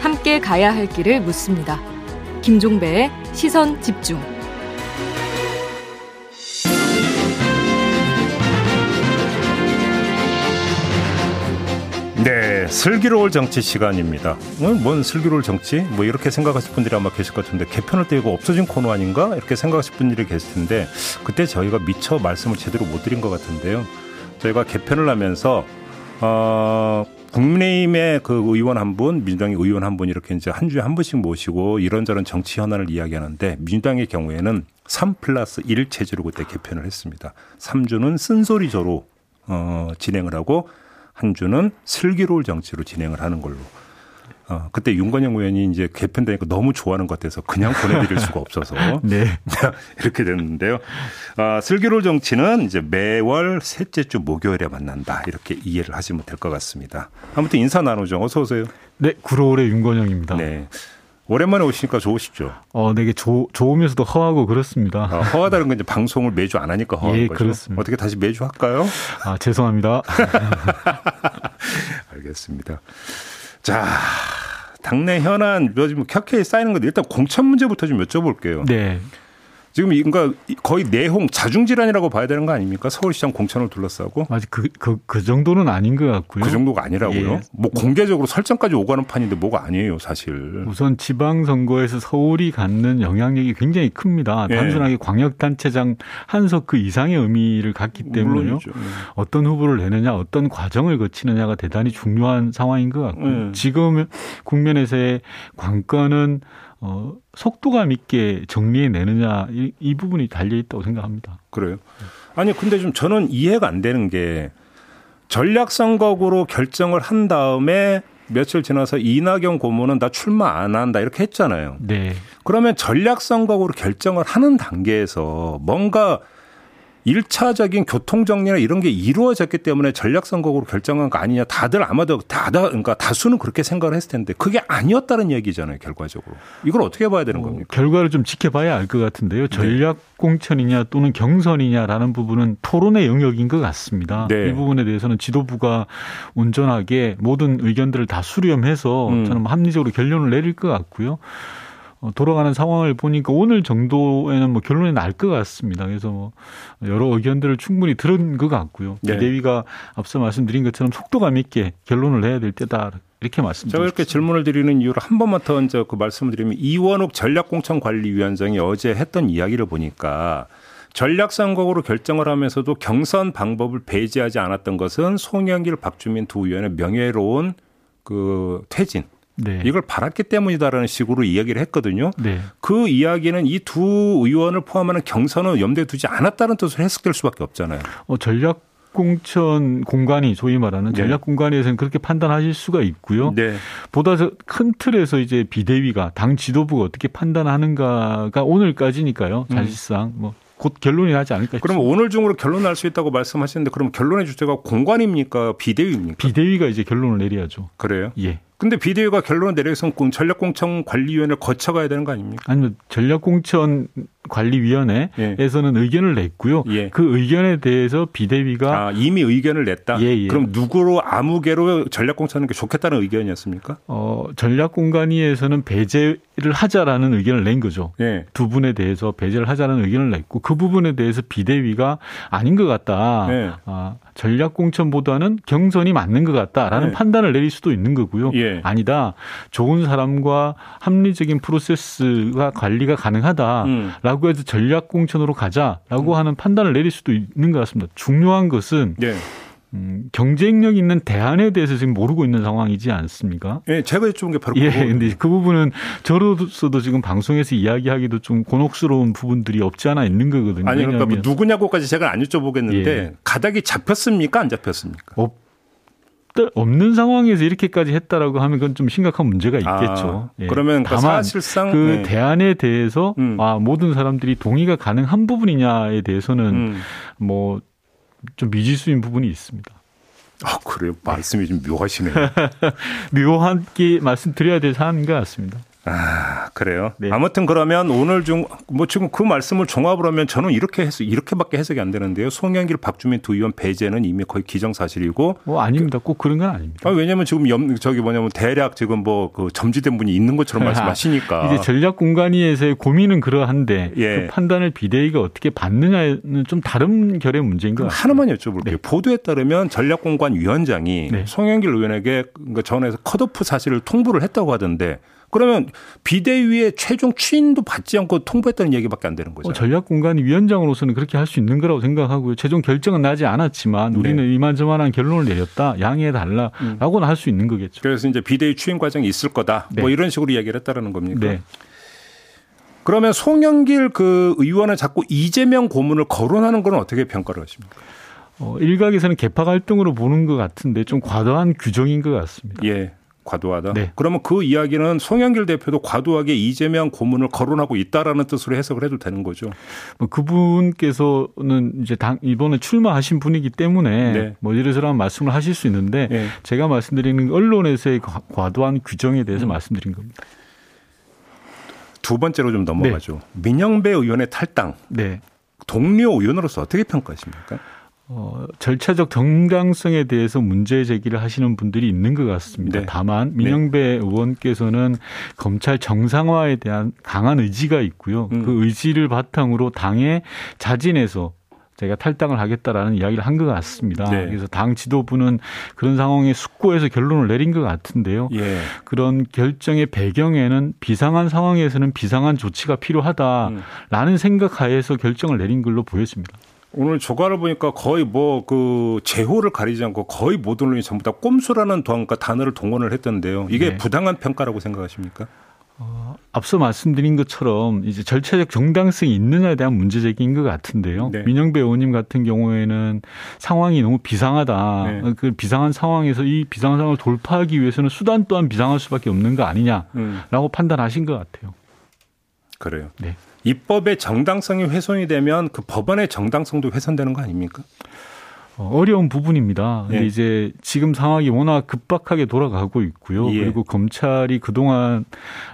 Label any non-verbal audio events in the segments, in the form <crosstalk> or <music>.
함께 가야 할 길을 묻습니다. 김종배의 시선 집중. 네, 슬기로울 정치 시간입니다. 어, 뭔 슬기로울 정치? 뭐 이렇게 생각하실 분들이 아마 계실 것 같은데 개편을 떼고 없어진 코너 아닌가? 이렇게 생각하실 분들이 계실 텐데 그때 저희가 미처 말씀을 제대로 못 드린 것 같은데요. 저희가 개편을 하면서 어, 국민의힘의 그 의원 한 분, 민주당의 의원 한 분 이렇게 이제 한 주에 한 분씩 모시고 이런저런 정치 현안을 이야기하는데 민주당의 경우에는 3 플러스 1 체제로 그때 개편을 했습니다. 3주는 쓴소리조로 어, 진행을 하고 한 주는 슬기로울 정치로 진행을 하는 걸로. 어, 그때 윤건영 의원이 이제 개편되니까 너무 좋아하는 것 같아서 그냥 보내드릴 수가 없어서. <laughs> 네. <laughs> 이렇게 됐는데요. 아, 슬기로울 정치는 이제 매월 셋째 주 목요일에 만난다. 이렇게 이해를 하시면 될 것 같습니다. 아무튼 인사 나누죠. 어서 오세요. 네. 구로울의 윤건영입니다. 네. 오랜만에 오시니까 좋으시죠? 어, 되게 조, 좋으면서도 허하고 그렇습니다. 아, 허하다는 건 이제 방송을 매주 안 하니까 허한 예, 거죠. 그렇습니다. 어떻게 다시 매주 할까요? 아, 죄송합니다. <laughs> 알겠습니다. 자, 당내 현안 요즘 켜켜이 쌓이는 건데 일단 공천 문제부터 좀 여쭤볼게요. 네. 지금 그러니까 거의 내홍 자중질환이라고 봐야 되는 거 아닙니까? 서울시장 공천을 둘러싸고 아직 그, 그, 그 정도는 아닌 것 같고요. 그 정도가 아니라고요. 예. 뭐 공개적으로 설정까지 오가는 판인데 뭐가 아니에요, 사실. 우선 지방선거에서 서울이 갖는 영향력이 굉장히 큽니다. 예. 단순하게 광역단체장 한석 그 이상의 의미를 갖기 때문에요. 예. 어떤 후보를 내느냐, 어떤 과정을 거치느냐가 대단히 중요한 상황인 것 같고요. 음. 지금 국면에서의 관건은 어, 속도감 있게 정리해 내느냐 이, 이 부분이 달려 있다고 생각합니다. 그래요. 아니 근데 좀 저는 이해가 안 되는 게 전략 선거구로 결정을 한 다음에 며칠 지나서 이낙연 고문은 나 출마 안 한다 이렇게 했잖아요. 네. 그러면 전략 선거구로 결정을 하는 단계에서 뭔가 일차적인 교통 정리나 이런 게 이루어졌기 때문에 전략 선거구로 결정한 거 아니냐. 다들 아마도 다 다 그러니까 다수는 그렇게 생각을 했을 텐데 그게 아니었다는 얘기잖아요, 결과적으로. 이걸 어떻게 봐야 되는 어, 겁니까? 결과를 좀 지켜봐야 알것 네. 같은데요. 전략 공천이냐 또는 경선이냐라는 부분은 토론의 영역인 것 같습니다. 네. 이 부분에 대해서는 지도부가 온전하게 모든 의견들을 다 수렴해서 음. 저는 합리적으로 결론을 내릴 것 같고요. 어, 돌아가는 상황을 보니까 오늘 정도에는 뭐 결론이 날 것 같습니다. 그래서 뭐 여러 의견들을 충분히 들은 것 같고요. 네. 비대위가 앞서 말씀드린 것처럼 속도감 있게 결론을 내야 될 때다 이렇게 제가 말씀드립니다. 이렇게 질문을 드리는 이유를 한 번만 더 이제 그 말씀을 드리면 이원욱 전략공천관리위원장이 어제 했던 이야기를 보니까 전략선거구로 결정을 하면서도 경선 방법을 배제하지 않았던 것은 송영길, 박주민 두 의원의 명예로운 그 퇴진 네. 이걸 바랐기 때문이다라는 식으로 이야기를 했거든요. 네. 그 이야기는 이 두 의원을 포함하는 경선은 염두에 두지 않았다는 뜻으로 해석될 수밖에 없잖아요. 어, 전략 공천 공간이 소위 말하는 네. 전략 공간에서는 그렇게 판단하실 수가 있고요. 네. 보다 더큰 틀에서 이제 비대위가 당 지도부가 어떻게 판단하는가가 오늘까지니까요. 사실상 뭐곧 결론이 나지 않을까 그럼. 오늘 중으로 결론 날 수 있다고 말씀하시는데 그럼 결론의 주체가 공관입니까? 비대위입니까? 비대위가 이제 결론을 내려야죠. 그래요? 예. 근데 비대위가 결론을 내려서 전략공천 관리위원회를 거쳐가야 되는 거 아닙니까? 아니면 전략공천 관리위원회에서는 의견을 냈고요. 예. 그 의견에 대해서 비대위가 아, 이미 의견을 냈다? 예, 예. 그럼 누구로 아무개로 전략공천하는 게 좋겠다는 의견이었습니까? 어, 전략공관위에서는 배제를 하자라는 의견을 낸 거죠. 예. 두 분에 대해서 배제를 하자는 의견을 냈고 그 부분에 대해서 비대위가 아닌 것 같다. 네. 아, 전략 공천보다는 경선이 맞는 것 같다라는 네. 판단을 내릴 수도 있는 거고요. 예. 아니다. 좋은 사람과 합리적인 프로세스가 관리가 가능하다라고 음. 해서 전략 공천으로 가자라고 하는 판단을 내릴 수도 있는 것 같습니다. 중요한 것은 예. 음, 경쟁력 있는 대안에 대해서 지금 모르고 있는 상황이지 않습니까? 예, 제가 여쭤본 게 바로 예, 그거. 근데 그 부분은 저로서도 지금 방송에서 이야기하기도 좀 곤혹스러운 부분들이 없지 않아 있는 거거든요. 아니 그러니까 뭐 누구냐고까지 제가 안 여쭤보겠는데 예. 가닥이 잡혔습니까? 안 잡혔습니까? 없, 없는 상황에서 이렇게까지 했다라고 하면 그건 좀 심각한 문제가 있겠죠. 아, 그러면 그 다만 사실상 그 예. 대안에 대해서 음. 아, 모든 사람들이 동의가 가능한 부분이냐에 대해서는 음. 뭐좀 미지수인 부분이 있습니다. 아 그래요? 말씀이 좀 묘하시네요. <laughs> 묘하게 말씀드려야 될 사안인 것 같습니다. 아 그래요. 네. 아무튼 그러면 오늘 중 뭐 지금 그 말씀을 종합을 하면 저는 이렇게 해서 이렇게밖에 해석이 안 되는데요. 송영길, 박주민 두 의원 배제는 이미 거의 기정사실이고. 뭐 아닙니다. 꼭 그런 건 아닙니다. 아, 왜냐하면 지금 염, 저기 뭐냐면 대략 지금 뭐 그 점지된 분이 있는 것처럼 <laughs> 말씀하시니까. 이제 전략 공간위에서의 고민은 그러한데 예. 그 판단을 비대위가 어떻게 받느냐는 좀 다른 결의 문제인 것 같아요. 하나만 여쭤볼게요. 네. 보도에 따르면 전략공관위원장이 네. 송영길 의원에게 그 전에서 컷오프 사실을 통보를 했다고 하던데 그러면 비대위의 최종 추인도 받지 않고 통보했다는 얘기밖에 안 되는 거죠. 어, 전략공간 위원장으로서는 그렇게 할 수 있는 거라고 생각하고요. 최종 결정은 나지 않았지만 네. 우리는 네. 이만저만한 결론을 내렸다. 양해해 달라라고는 음. 할수 있는 거겠죠. 그래서 이제 비대위 추인 과정이 있을 거다. 뭐 네. 뭐 이런 식으로 이야기를 했다는 겁니까? 네. 그러면 송영길 그 의원은 자꾸 이재명 고문을 거론하는 건 어떻게 평가를 하십니까? 어, 일각에서는 개파 갈등으로 보는 것 같은데 좀 과도한 규정인 것 같습니다. 예. 과도하다. 네. 그러면 그 이야기는 송영길 대표도 과도하게 이재명 고문을 거론하고 있다라는 뜻으로 해석을 해도 되는 거죠. 뭐 그분께서는 이제 당 이번에 출마하신 분이기 때문에 네. 뭐 이래저런 말씀을 하실 수 있는데 네. 제가 말씀드리는 언론에서의 과도한 규정에 대해서 음. 말씀드린 겁니다. 두 번째로 좀 넘어가죠. 네. 민영배 의원의 탈당. 네. 동료 의원으로서 어떻게 평가하십니까? 어, 절차적 정당성에 대해서 문제 제기를 하시는 분들이 있는 것 같습니다. 네. 다만 네. 민영배 네. 의원께서는 검찰 정상화에 대한 강한 의지가 있고요. 음. 그 의지를 바탕으로 당에 자진해서 제가 탈당을 하겠다라는 이야기를 한 것 같습니다. 네. 그래서 당 지도부는 그런 상황에 숙고해서 결론을 내린 것 같은데요. 예. 그런 결정의 배경에는 비상한 상황에서는 비상한 조치가 필요하다라는 음. 생각하에서 결정을 내린 걸로 보였습니다. 오늘 조가를 보니까 거의 뭐그 제호를 가리지 않고 거의 모든 언론이 전부 다 꼼수라는 단어를 동원을 했던데요. 이게 네. 부당한 평가라고 생각하십니까? 어, 앞서 말씀드린 것처럼 이제 절차적 정당성이 있느냐에 대한 문제 제기인 것 같은데요. 네. 민영배 의원님 같은 경우에는 상황이 너무 비상하다. 네. 그 비상한 상황에서 이 비상한 상황을 돌파하기 위해서는 수단 또한 비상할 수밖에 없는 거 아니냐라고 음. 판단하신 것 같아요. 그래요. 네. 입법의 정당성이 훼손이 되면 그 법안의 정당성도 훼손되는 거 아닙니까? 어, 어려운 부분입니다. 근데 예. 이제 지금 상황이 워낙 급박하게 돌아가고 있고요. 예. 그리고 검찰이 그동안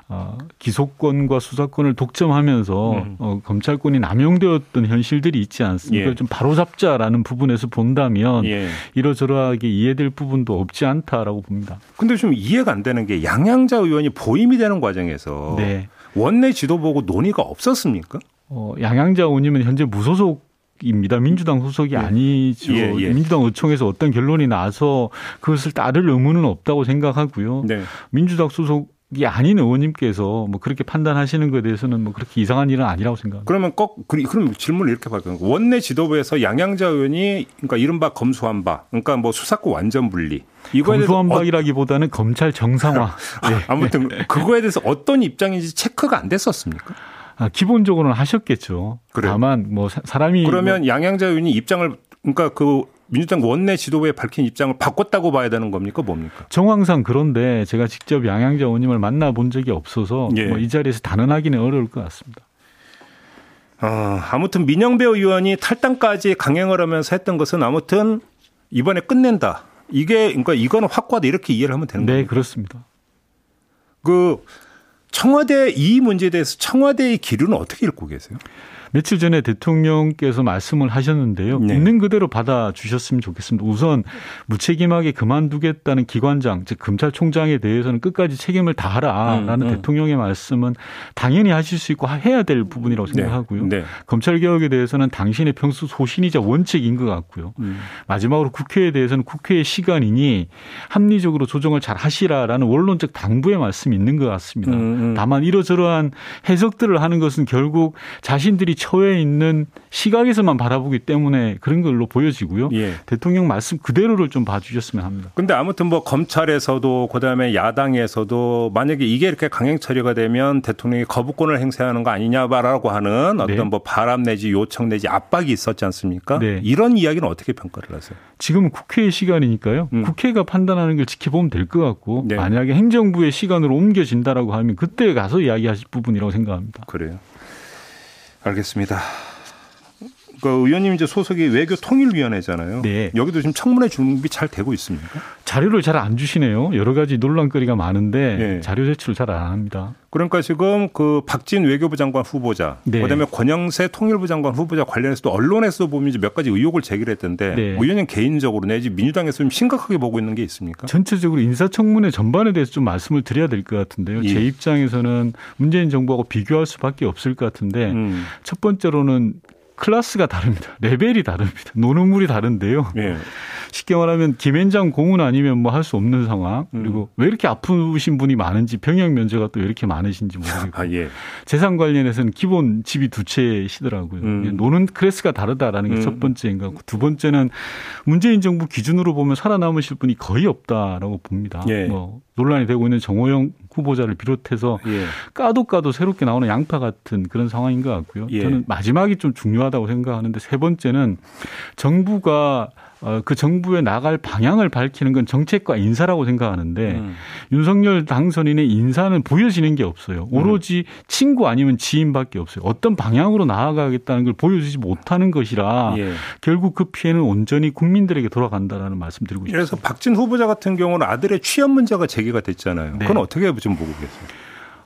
어, 기소권과 수사권을 독점하면서 음. 어, 검찰권이 남용되었던 현실들이 있지 않습니까? 예. 좀 바로잡자라는 부분에서 본다면 예. 이러저러하게 이해될 부분도 없지 않다라고 봅니다. 근데 좀 이해가 안 되는 게 양양자 의원이 보임이 되는 과정에서 네. 원내 지도 보고 논의가 없었습니까? 어, 양양자 의원님은 현재 무소속 입니다. 민주당 소속이 예. 아니죠. 예, 예. 민주당 의총에서 어떤 결론이 나서 그것을 따를 의무는 없다고 생각하고요. 네. 민주당 소속 이 아닌 의원님께서 뭐 그렇게 판단하시는 것에 대해서는 뭐 그렇게 이상한 일은 아니라고 생각합니다. 그러면 꼭 그럼 질문을 이렇게 바꿔요. 원내 지도부에서 양양자 의원이 그러니까 이른바 검수한 바, 그러니까 뭐 수사권 완전 분리. 이거에 검수한박이라기보다는 어... 검찰 정상화. 네. <laughs> 아무튼 그거에 대해서 어떤 입장인지 체크가 안 됐었습니까? 아, 기본적으로는 하셨겠죠. 그래요? 다만 뭐 사람이 그러면 뭐... 양양자 의원이 입장을 그러니까 그 민주당 원내 지도부에 밝힌 입장을 바꿨다고 봐야 되는 겁니까 뭡니까? 정황상 그런데 제가 직접 양양자 의원님을 만나본 적이 없어서 예. 뭐 이 자리에서 단언하기는 어려울 것 같습니다. 어, 아무튼 민영배 의원이 탈당까지 강행을 하면서 했던 것은 아무튼 이번에 끝낸다. 이게 그러니까 이거는 확고하다 이렇게 이해를 하면 되는 거예요. 네, 그렇습니다. 그 청와대 이 문제에 대해서 청와대의 기류는 어떻게 읽고 계세요? 며칠 전에 대통령께서 말씀을 하셨는데요. 네. 있는 그대로 받아주셨으면 좋겠습니다. 우선 무책임하게 그만두겠다는 기관장, 즉 검찰총장에 대해서는 끝까지 책임을 다하라라는 음, 음. 대통령의 말씀은 당연히 하실 수 있고 해야 될 부분이라고 네. 생각하고요. 네. 네. 검찰 개혁에 대해서는 당신의 평소 소신이자 원칙인 것 같고요. 음. 마지막으로 국회에 대해서는 국회의 시간이니 합리적으로 조정을 잘 하시라라는 원론적 당부의 말씀이 있는 것 같습니다. 음, 음. 다만 이러저러한 해석들을 하는 것은 결국 자신들이 처해 있는 시각에서만 바라보기 때문에 그런 걸로 보여지고요. 예. 대통령 말씀 그대로를 좀 봐주셨으면 합니다. 근데 아무튼 뭐 검찰에서도 그다음에 야당에서도 만약에 이게 이렇게 강행 처리가 되면 대통령이 거부권을 행사하는 거 아니냐라고 하는 어떤 네. 뭐 바람 내지 요청 내지 압박이 있었지 않습니까? 네. 이런 이야기는 어떻게 평가를 하세요? 지금은 국회의 시간이니까요. 음. 국회가 판단하는 걸 지켜보면 될 것 같고 네. 만약에 행정부의 시간으로 옮겨진다라고 하면 그때 가서 이야기하실 부분이라고 생각합니다. 그래요. 알겠습니다. 그 의원님 이제 소속이 외교통일위원회잖아요. 네. 여기도 지금 청문회 준비 잘 되고 있습니까? 자료를 잘 안 주시네요. 여러 가지 논란거리가 많은데 네. 자료 제출을 잘 안 합니다. 그러니까 지금 그 박진 외교부 장관 후보자, 네. 그다음에 권영세 통일부 장관 후보자 관련해서도 언론에서 보면 이제 몇 가지 의혹을 제기했던데 네. 의원님 개인적으로 내지 민주당에서 좀 심각하게 보고 있는 게 있습니까? 전체적으로 인사청문회 전반에 대해서 좀 말씀을 드려야 될 것 같은데요. 예. 제 입장에서는 문재인 정부하고 비교할 수밖에 없을 것 같은데 음. 첫 번째로는 클래스가 다릅니다. 레벨이 다릅니다. 노는 물이 다른데요. 예. 쉽게 말하면 김앤장 공은 아니면 뭐 할 수 없는 상황. 그리고 음. 왜 이렇게 아프신 분이 많은지 병역 면제가 또 왜 이렇게 많으신지 모르겠고. 아, 예. 재산 관련해서는 기본 집이 두 채시더라고요. 음. 노는 클래스가 다르다라는 게첫 음. 번째인 것 같고 두 번째는 문재인 정부 기준으로 보면 살아남으실 분이 거의 없다라고 봅니다. 예. 뭐 논란이 되고 있는 정호영 후보자를 비롯해서 예. 까도 까도 새롭게 나오는 양파 같은 그런 상황인 것 같고요. 예. 저는 마지막이 좀 중요하다 고 생각하는데 세 번째는 정부가 어, 그 정부에 나갈 방향을 밝히는 건 정책과 인사라고 생각하는데 음. 윤석열 당선인의 인사는 보여지는 게 없어요. 오로지 음. 친구 아니면 지인밖에 없어요. 어떤 방향으로 나아가겠다는 걸 보여주지 못하는 것이라 예. 결국 그 피해는 온전히 국민들에게 돌아간다라는 말씀 드리고 싶습니다. 그래서 박진 후보자 같은 경우는 아들의 취업 문제가 제기가 됐잖아요. 네. 그건 어떻게 좀 보고 계세요?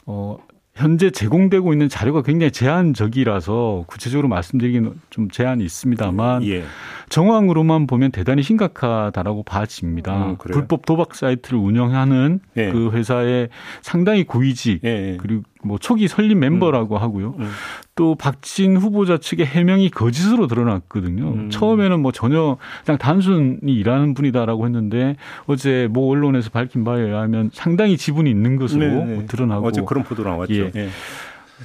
어, 현재 제공되고 있는 자료가 굉장히 제한적이라서 구체적으로 말씀드리기는 좀 제한이 있습니다만 예. 정황으로만 보면 대단히 심각하다라고 봐집니다. 음, 불법 도박 사이트를 운영하는 예. 그 회사의 상당히 고위직 예. 예. 그리고 뭐 초기 설립 멤버라고 음. 하고요. 음. 또 박진 후보자 측의 해명이 거짓으로 드러났거든요. 음. 처음에는 뭐 전혀 그냥 단순히 일하는 분이다라고 했는데 어제 모 언론에서 밝힌 바에 의하면 상당히 지분이 있는 것으로. 네. 드러나고 어제 그런 보도 나왔죠. 예. 예.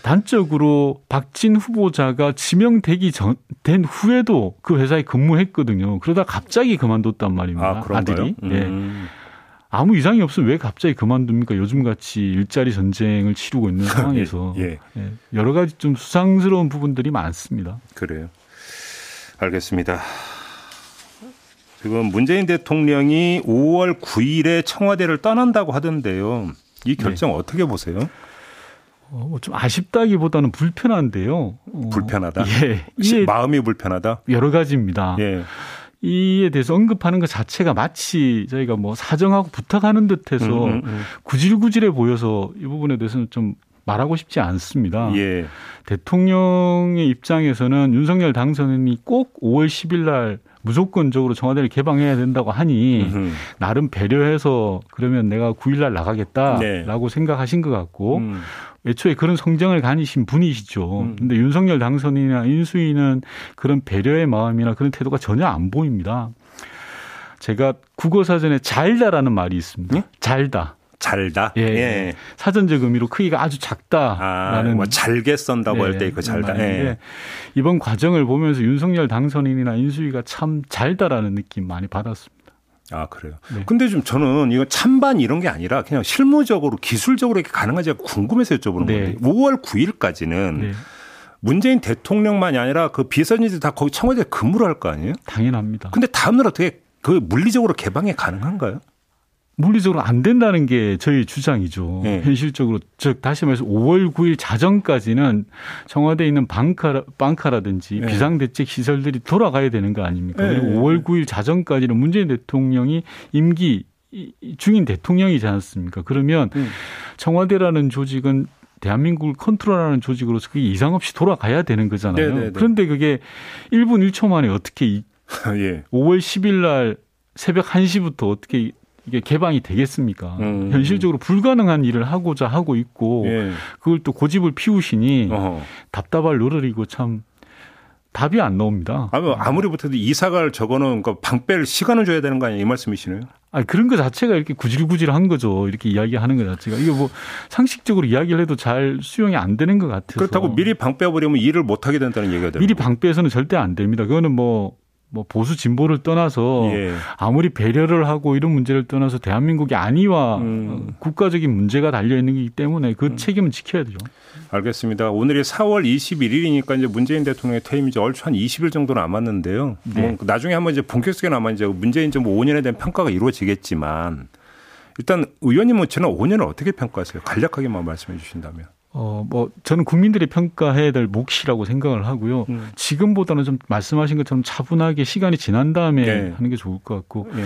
단적으로 박진 후보자가 지명되기 전, 된 후에도 그 회사에 근무했거든요. 그러다 갑자기 그만뒀단 말입니다. 아, 들이 음. 예. 아무 이상이 없으면 왜 갑자기 그만둡니까? 요즘 같이 일자리 전쟁을 치르고 있는 <laughs> 상황에서 예, 예. 예. 여러 가지 좀 수상스러운 부분들이 많습니다. 그래요. 알겠습니다. 지금 문재인 대통령이 5월 9일에 청와대를 떠난다고 하던데요. 이 결정 네. 어떻게 보세요? 어, 뭐좀 아쉽다기보다는 불편한데요. 어, 불편하다. 예, 이게 마음이 불편하다. 여러 가지입니다. 예. 이에 대해서 언급하는 것 자체가 마치 저희가 뭐 사정하고 부탁하는 듯해서 음, 음, 음. 구질구질해 보여서 이 부분에 대해서는 좀 말하고 싶지 않습니다. 예. 대통령의 입장에서는 윤석열 당선인이 꼭 5월 10일 날 무조건적으로 청와대를 개방해야 된다고 하니 음흠. 나름 배려해서 그러면 내가 9일 날 나가겠다라고 네. 생각하신 것 같고 음. 애초에 그런 성정을 가니신 분이시죠. 음. 근데 윤석열 당선인이나 인수위는 그런 배려의 마음이나 그런 태도가 전혀 안 보입니다. 제가 국어 사전에 잘다라는 말이 있습니다. 네? 잘다. 잘다. 예. 예. 사전적 의미로 크기가 아주 작다라는. 아, 뭐 잘게 썬다고 예. 할때 그 잘다. 예. 이번 과정을 보면서 윤석열 당선인이나 인수위가 참 잘다라는 느낌 많이 받았습니다. 아 그래요. 네. 근데 좀 저는 이거 찬반 이런 게 아니라 그냥 실무적으로 기술적으로 이렇게 가능한지 궁금해서 여쭤보는 네. 건데 5월 9일까지는 네. 문재인 대통령만이 아니라 그 비서진들 다 거기 청와대 근무를 할 거 아니에요? 당연합니다. 근데 다음날 어떻게 그 물리적으로 개방이 가능한가요? 물리적으로 안 된다는 게 저희 주장이죠. 네. 현실적으로 즉 다시 말해서 5월 9일 자정까지는 청와대에 있는 방카 방카라든지 네. 비상대책 시설들이 돌아가야 되는 거 아닙니까? 네. 그리고 5월 9일 자정까지는 문재인 대통령이 임기 중인 대통령이지 않습니까? 그러면 음. 청와대라는 조직은 대한민국을 컨트롤하는 조직으로서 그게 이상 없이 돌아가야 되는 거잖아요. 네, 네. 그런데 그게 1분 1초 만에 어떻게 <laughs> 예. 5월 10일 날 새벽 1시부터 어떻게 이게 개방이 되겠습니까? 음. 현실적으로 불가능한 일을 하고자 하고 있고 예. 그걸 또 고집을 피우시니 어허. 답답할 노릇이고 참 답이 안 나옵니다. 아무, 아무리 못해도 이사갈 저거는 그 방뺄 시간을 줘야 되는 거 아니에요? 이 말씀이시네요. 아 그런 것 자체가 이렇게 구질구질한 거죠. 이렇게 이야기하는 것 자체가 이게 뭐 상식적으로 이야기를 해도 잘 수용이 안 되는 것 같아서 그렇다고 미리 방 빼버리면 일을 못 하게 된다는 얘기가 돼요. 미리 방 빼서는 절대 안 됩니다. 그거는 뭐 뭐 보수 진보를 떠나서 예. 아무리 배려를 하고 이런 문제를 떠나서 대한민국의 안위와 음. 국가적인 문제가 달려 있는 거기 때문에 그 음. 책임은 지켜야 되죠. 알겠습니다. 오늘이 4월 21일이니까 이제 문재인 대통령의 퇴임이 이제 얼추 한 20일 정도 남았는데요. 네. 뭐 나중에 한번 이제 본격적인 아마 이제 문재인 정부 5년에 대한 평가가 이루어지겠지만 일단 의원님 모처는 5년을 어떻게 평가하세요? 간략하게만 말씀해 주신다면. 어, 뭐, 저는 국민들이 평가해야 될 몫이라고 생각을 하고요. 음. 지금보다는 좀 말씀하신 것처럼 차분하게 시간이 지난 다음에 네. 하는 게 좋을 것 같고, 네.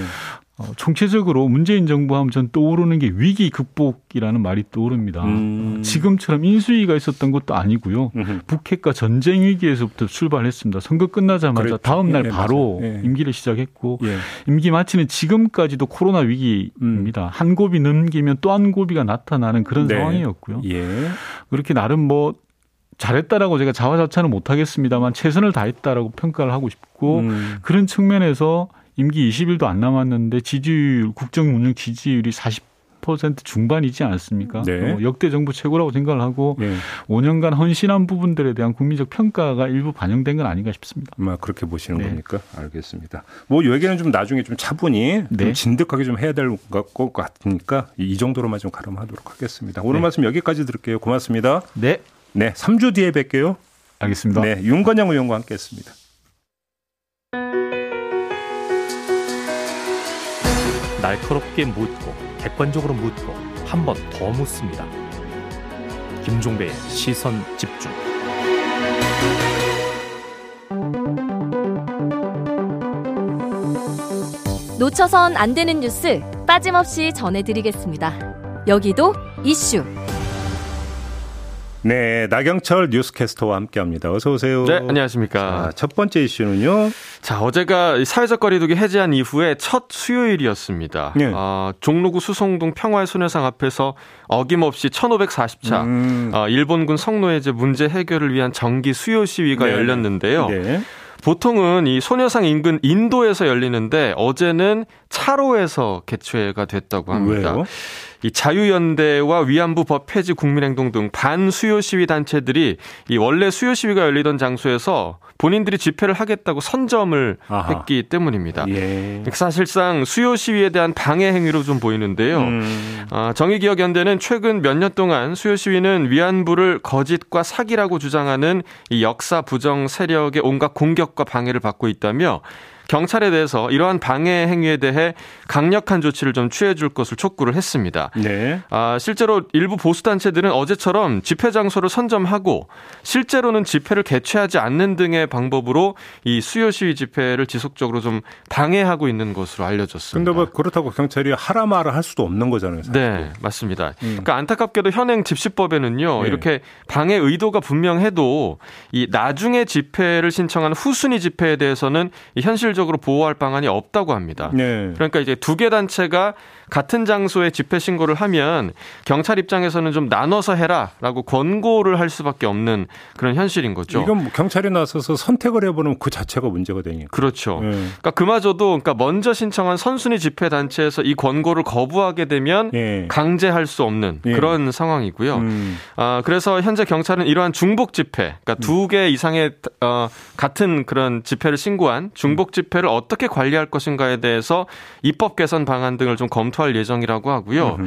어, 총체적으로 문재인 정부 하면 전 떠오르는 게 위기 극복이라는 말이 떠오릅니다. 음. 지금처럼 인수위가 있었던 것도 아니고요. 음흠. 북핵과 전쟁 위기에서부터 출발했습니다. 선거 끝나자마자 그랬죠. 다음 날 예, 바로 예. 임기를 시작했고 예. 임기 마치는 지금까지도 코로나 위기입니다. 음. 한 고비 넘기면 또 한 고비가 나타나는 그런 네. 상황이었고요. 예. 그렇게 나름 뭐 잘했다라고 제가 자화자찬은 못하겠습니다만 최선을 다했다라고 평가를 하고 싶고 음. 그런 측면에서 임기 20일도 안 남았는데 지지율 국정 운영 지지율이 40% 중반이지 않습니까? 네. 어, 역대 정부 최고라고 생각을 하고 네. 5년간 헌신한 부분들에 대한 국민적 평가가 일부 반영된 건 아닌가 싶습니다. 아, 그렇게 보시는 네. 겁니까? 알겠습니다. 뭐 얘기는 좀 나중에 좀 차분히 좀 네. 진득하게 좀 해야 될 것 같으니까 이 정도로만 좀 가름하도록 하겠습니다. 오늘 네. 말씀 여기까지 들을게요. 고맙습니다. 네. 네, 3주 뒤에 뵐게요. 알겠습니다. 네, 윤건영 의원과 함께했습니다. 날카롭게 묻고 객관적으로 묻고 한 번 더 묻습니다. 김종배의 시선 집중. 놓쳐선 안 되는 뉴스 빠짐없이 전해드리겠습니다. 여기도 이슈. 네, 나경철 뉴스캐스터와 함께합니다. 어서 오세요. 네, 안녕하십니까. 자, 첫 번째 이슈는요. 자, 어제가 사회적 거리두기 해제한 이후에 첫 수요일이었습니다. 네. 어, 종로구 수송동 평화의 소녀상 앞에서 어김없이 1540차 음. 어, 일본군 성노예제 문제 해결을 위한 정기 수요 시위가 네. 열렸는데요. 네. 보통은 이 소녀상 인근 인도에서 열리는데 어제는 차로에서 개최가 됐다고 합니다. 왜요? 이 자유연대와 위안부 법 폐지 국민행동 등 반수요 시위 단체들이 이 원래 수요 시위가 열리던 장소에서 본인들이 집회를 하겠다고 선점을 아하. 했기 때문입니다. 예. 사실상 수요 시위에 대한 방해 행위로 좀 보이는데요. 음. 아, 정의기억연대는 최근 몇 년 동안 수요 시위는 위안부를 거짓과 사기라고 주장하는 이 역사 부정 세력의 온갖 공격과 방해를 받고 있다며 경찰에 대해서 이러한 방해 행위에 대해 강력한 조치를 좀 취해 줄 것을 촉구를 했습니다. 네. 아, 실제로 일부 보수 단체들은 어제처럼 집회 장소를 선점하고 실제로는 집회를 개최하지 않는 등의 방법으로 이 수요 시위 집회를 지속적으로 좀 방해하고 있는 것으로 알려졌습니다. 근데 뭐 그렇다고 경찰이 하라 마라 할 수도 없는 거잖아요. 사실. 네, 맞습니다. 음. 그러니까 안타깝게도 현행 집시법에는요. 네. 이렇게 방해 의도가 분명해도 이 나중에 집회를 신청한 후순위 집회에 대해서는 이 현실 실질적으로 보호할 방안이 없다고 합니다. 네. 그러니까 이제 두 개 단체가 같은 장소에 집회 신고를 하면 경찰 입장에서는 좀 나눠서 해라라고 권고를 할 수밖에 없는 그런 현실인 거죠. 이건 뭐 경찰이 나서서 선택을 해보는 그 자체가 문제가 되니까. 그렇죠. 네. 그러니까 그마저도 그러니까 먼저 신청한 선순위 집회 단체에서 이 권고를 거부하게 되면 네. 강제할 수 없는 네. 그런 상황이고요. 음. 아 그래서 현재 경찰은 이러한 중복 집회, 그러니까 두 개 이상의 어, 같은 그런 집회를 신고한 중복 집회를 어떻게 관리할 것인가에 대해서 입법 개선 방안 등을 좀 검토. 발표할 예정이라고 하고요.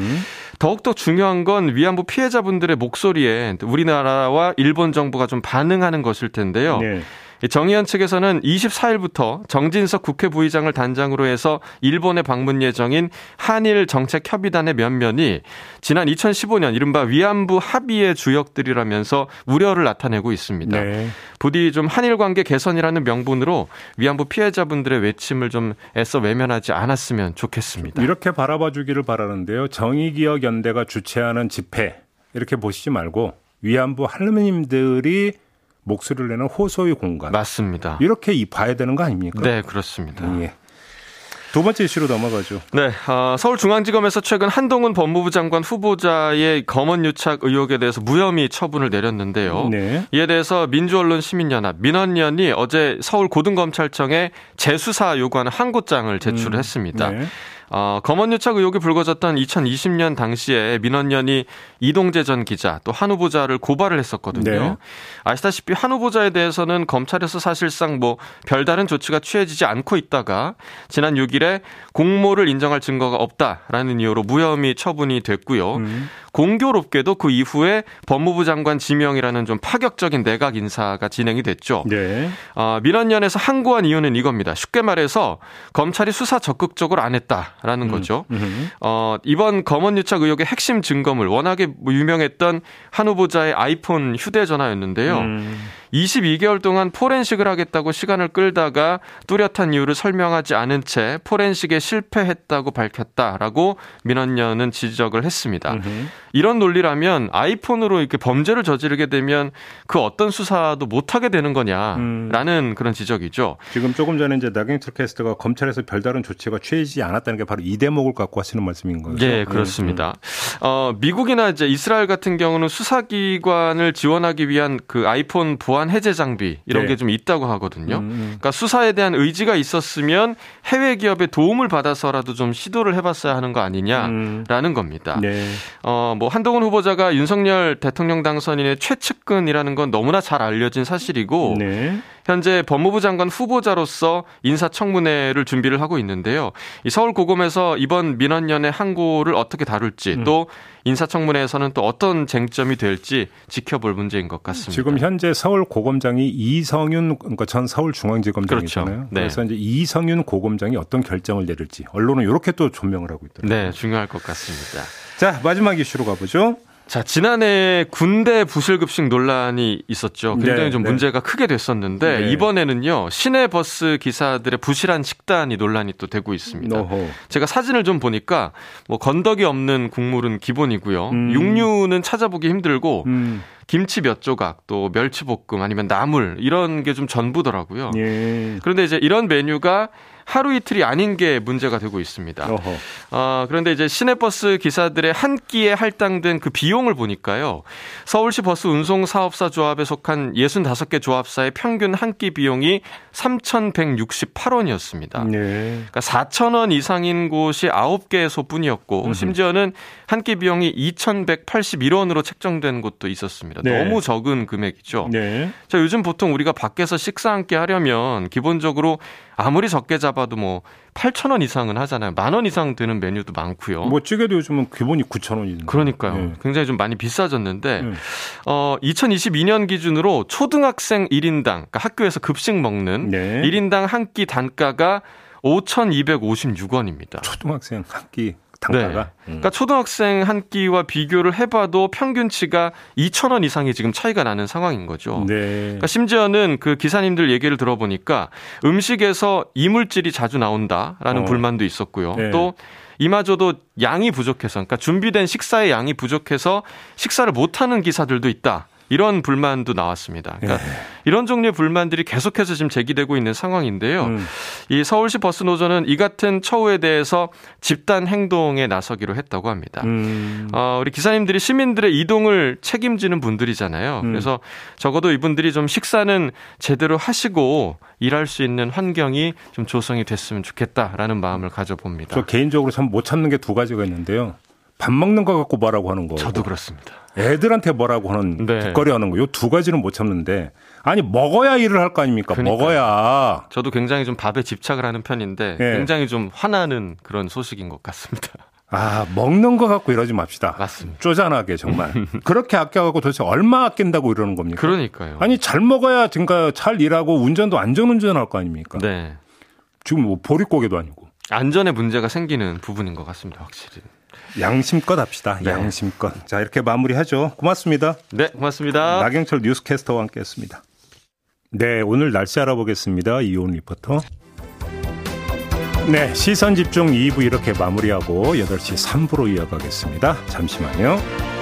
더욱더 중요한 건 위안부 피해자분들의 목소리에 우리나라와 일본 정부가 좀 반응하는 것일 텐데요. 네. 정의연 측에서는 24일부터 정진석 국회 부의장을 단장으로 해서 일본에 방문 예정인 한일 정책협의단의 면면이 지난 2015년 이른바 위안부 합의의 주역들이라면서 우려를 나타내고 있습니다. 네. 부디 좀 한일 관계 개선이라는 명분으로 위안부 피해자분들의 외침을 좀 애써 외면하지 않았으면 좋겠습니다. 이렇게 바라봐 주기를 바라는데요. 정의기억 연대가 주최하는 집회 이렇게 보시지 말고 위안부 할머님들이 목소리를 내는 호소의 공간. 맞습니다. 이렇게 봐야 되는 거 아닙니까? 네, 그렇습니다. 예. 두 번째 이슈로 넘어가죠. 네, 어, 서울중앙지검에서 최근 한동훈 법무부 장관 후보자의 검언 유착 의혹에 대해서 무혐의 처분을 내렸는데요. 네. 이에 대해서 민주언론 시민연합 민원연이 어제 서울 고등검찰청에 재수사 요구하는 항고장을 제출했습니다. 음, 네. 어, 검언유착 의혹이 불거졌던 2020년 당시에 민원연이 이동재 전 기자 또 한 후보자를 고발을 했었거든요. 네. 아시다시피 한 후보자에 대해서는 검찰에서 사실상 뭐 별다른 조치가 취해지지 않고 있다가 지난 6일에 공모를 인정할 증거가 없다라는 이유로 무혐의 처분이 됐고요. 음. 공교롭게도 그 이후에 법무부 장관 지명이라는 좀 파격적인 내각 인사가 진행이 됐죠. 네. 어, 민원연에서 항고한 이유는 이겁니다. 쉽게 말해서 검찰이 수사 적극적으로 안 했다라는 음. 거죠. 음. 어, 이번 검언유착 의혹의 핵심 증거물 워낙에 유명했던 한 후보자의 아이폰 휴대전화였는데요. 음. 22개월 동안 포렌식을 하겠다고 시간을 끌다가 뚜렷한 이유를 설명하지 않은 채 포렌식에 실패했다고 밝혔다라고 민원연은 지적을 했습니다. 으흠. 이런 논리라면 아이폰으로 이렇게 범죄를 저지르게 되면 그 어떤 수사도 못하게 되는 거냐라는 음. 그런 지적이죠. 지금 조금 전에 이제 나경철 캐스터가 검찰에서 별다른 조치가 취해지지 않았다는 게 바로 이 대목을 갖고 하시는 말씀인 거죠. 네, 그렇습니다. 음. 어, 미국이나 이제 이스라엘 같은 경우는 수사기관을 지원하기 위한 그 아이폰 보안 해제 장비 이런 네. 게좀 있다고 하거든요. 음, 음. 그러니까 수사에 대한 의지가 있었으면 해외 기업의 도움을 받아서라도 좀 시도를 해봤어야 하는 거 아니냐라는 음. 겁니다. 네. 어, 뭐뭐 한동훈 후보자가 윤석열 대통령 당선인의 최측근이라는 건 너무나 잘 알려진 사실이고 네. 현재 법무부 장관 후보자로서 인사청문회를 준비를 하고 있는데요. 이 서울 고검에서 이번 민원연의 항고를 어떻게 다룰지 음. 또 인사청문회에서는 또 어떤 쟁점이 될지 지켜볼 문제인 것 같습니다. 지금 현재 서울 고검장이 이성윤 그러니까 전 서울중앙지검장이잖아요. 그렇죠. 네. 그래서 이제 이성윤 고검장이 어떤 결정을 내릴지 언론은 이렇게 또 조명을 하고 있더라고요. 네, 중요할 것 같습니다. 자, 마지막 이슈로 가보죠. 자, 지난해 군대 부실급식 논란이 있었죠. 굉장히 네, 좀 네. 문제가 크게 됐었는데 네. 이번에는요. 시내 버스 기사들의 부실한 식단이 논란이 또 되고 있습니다. 어허. 제가 사진을 좀 보니까 뭐 건더기 없는 국물은 기본이고요. 음. 육류는 찾아보기 힘들고 음. 김치 몇 조각, 또 멸치볶음 아니면 나물 이런 게 좀 전부더라고요. 예. 그런데 이제 이런 메뉴가 하루 이틀이 아닌 게 문제가 되고 있습니다. 어, 그런데 이제 시내버스 기사들의 한 끼에 할당된 그 비용을 보니까요. 서울시 버스 운송사업사 조합에 속한 65개 조합사의 평균 한 끼 비용이 3,168원이었습니다. 네. 그러니까 4,000원 이상인 곳이 9개소 뿐이었고 심지어는 한 끼 비용이 2,181원으로 책정된 곳도 있었습니다. 네. 너무 적은 금액이죠. 네. 자, 요즘 보통 우리가 밖에서 식사 한 끼 하려면 기본적으로 아무리 적게 잡아도 뭐 8천 원 이상은 하잖아요. 만 원 이상 되는 메뉴도 많고요. 뭐 찌개도 요즘은 기본이 9천 원이죠. 그러니까요. 네. 굉장히 좀 많이 비싸졌는데 네. 어 2022년 기준으로 초등학생 1인당 그러니까 학교에서 급식 먹는 네. 1인당 한 끼 단가가 5,256원입니다. 초등학생 한 끼 단가가. 네. 음. 그러니까 초등학생 한 끼와 비교를 해봐도 평균치가 2천 원 이상이 지금 차이가 나는 상황인 거죠. 네. 그러니까 심지어는 그 기사님들 얘기를 들어보니까 음식에서 이물질이 자주 나온다라는 어. 불만도 있었고요. 네. 또 이마저도 양이 부족해서, 그러니까 준비된 식사의 양이 부족해서 식사를 못하는 기사들도 있다. 이런 불만도 나왔습니다. 그러니까 네. 이런 종류의 불만들이 계속해서 지금 제기되고 있는 상황인데요. 음. 이 서울시 버스 노조는 이 같은 처우에 대해서 집단 행동에 나서기로 했다고 합니다. 음. 어, 우리 기사님들이 시민들의 이동을 책임지는 분들이잖아요. 음. 그래서 적어도 이분들이 좀 식사는 제대로 하시고 일할 수 있는 환경이 좀 조성이 됐으면 좋겠다라는 마음을 가져봅니다. 저 개인적으로 참 못 참는 게 두 가지가 있는데요. 밥 먹는 거 갖고 뭐라고 하는 거. 저도 그렇습니다. 애들한테 뭐라고 하는 네. 뒷거리 하는 거. 요 두 가지는 못 참는데. 아니, 먹어야 일을 할 거 아닙니까? 그러니까요. 먹어야. 저도 굉장히 좀 밥에 집착을 하는 편인데 네. 굉장히 좀 화나는 그런 소식인 것 같습니다. 아, 먹는 거 갖고 이러지 맙시다. 맞습니다. 쪼잔하게 정말. <laughs> 그렇게 아껴갖고 도대체 얼마 아낀다고 이러는 겁니까? 그러니까요. 아니, 잘 먹어야 그러니까 잘 일하고 운전도 안전운전 할거 아닙니까? 네. 지금 뭐 보릿고개도 아니고. 안전에 문제가 생기는 부분인 것 같습니다, 확실히. 양심껏 합시다. 네. 양심껏. 자, 이렇게 마무리하죠. 고맙습니다. 네, 고맙습니다. 나경철 뉴스캐스터와 함께 했습니다. 네, 오늘 날씨 알아보겠습니다. 이온 리포터. 네, 시선 집중 2부 이렇게 마무리하고 8시 3부로 이어가겠습니다. 잠시만요.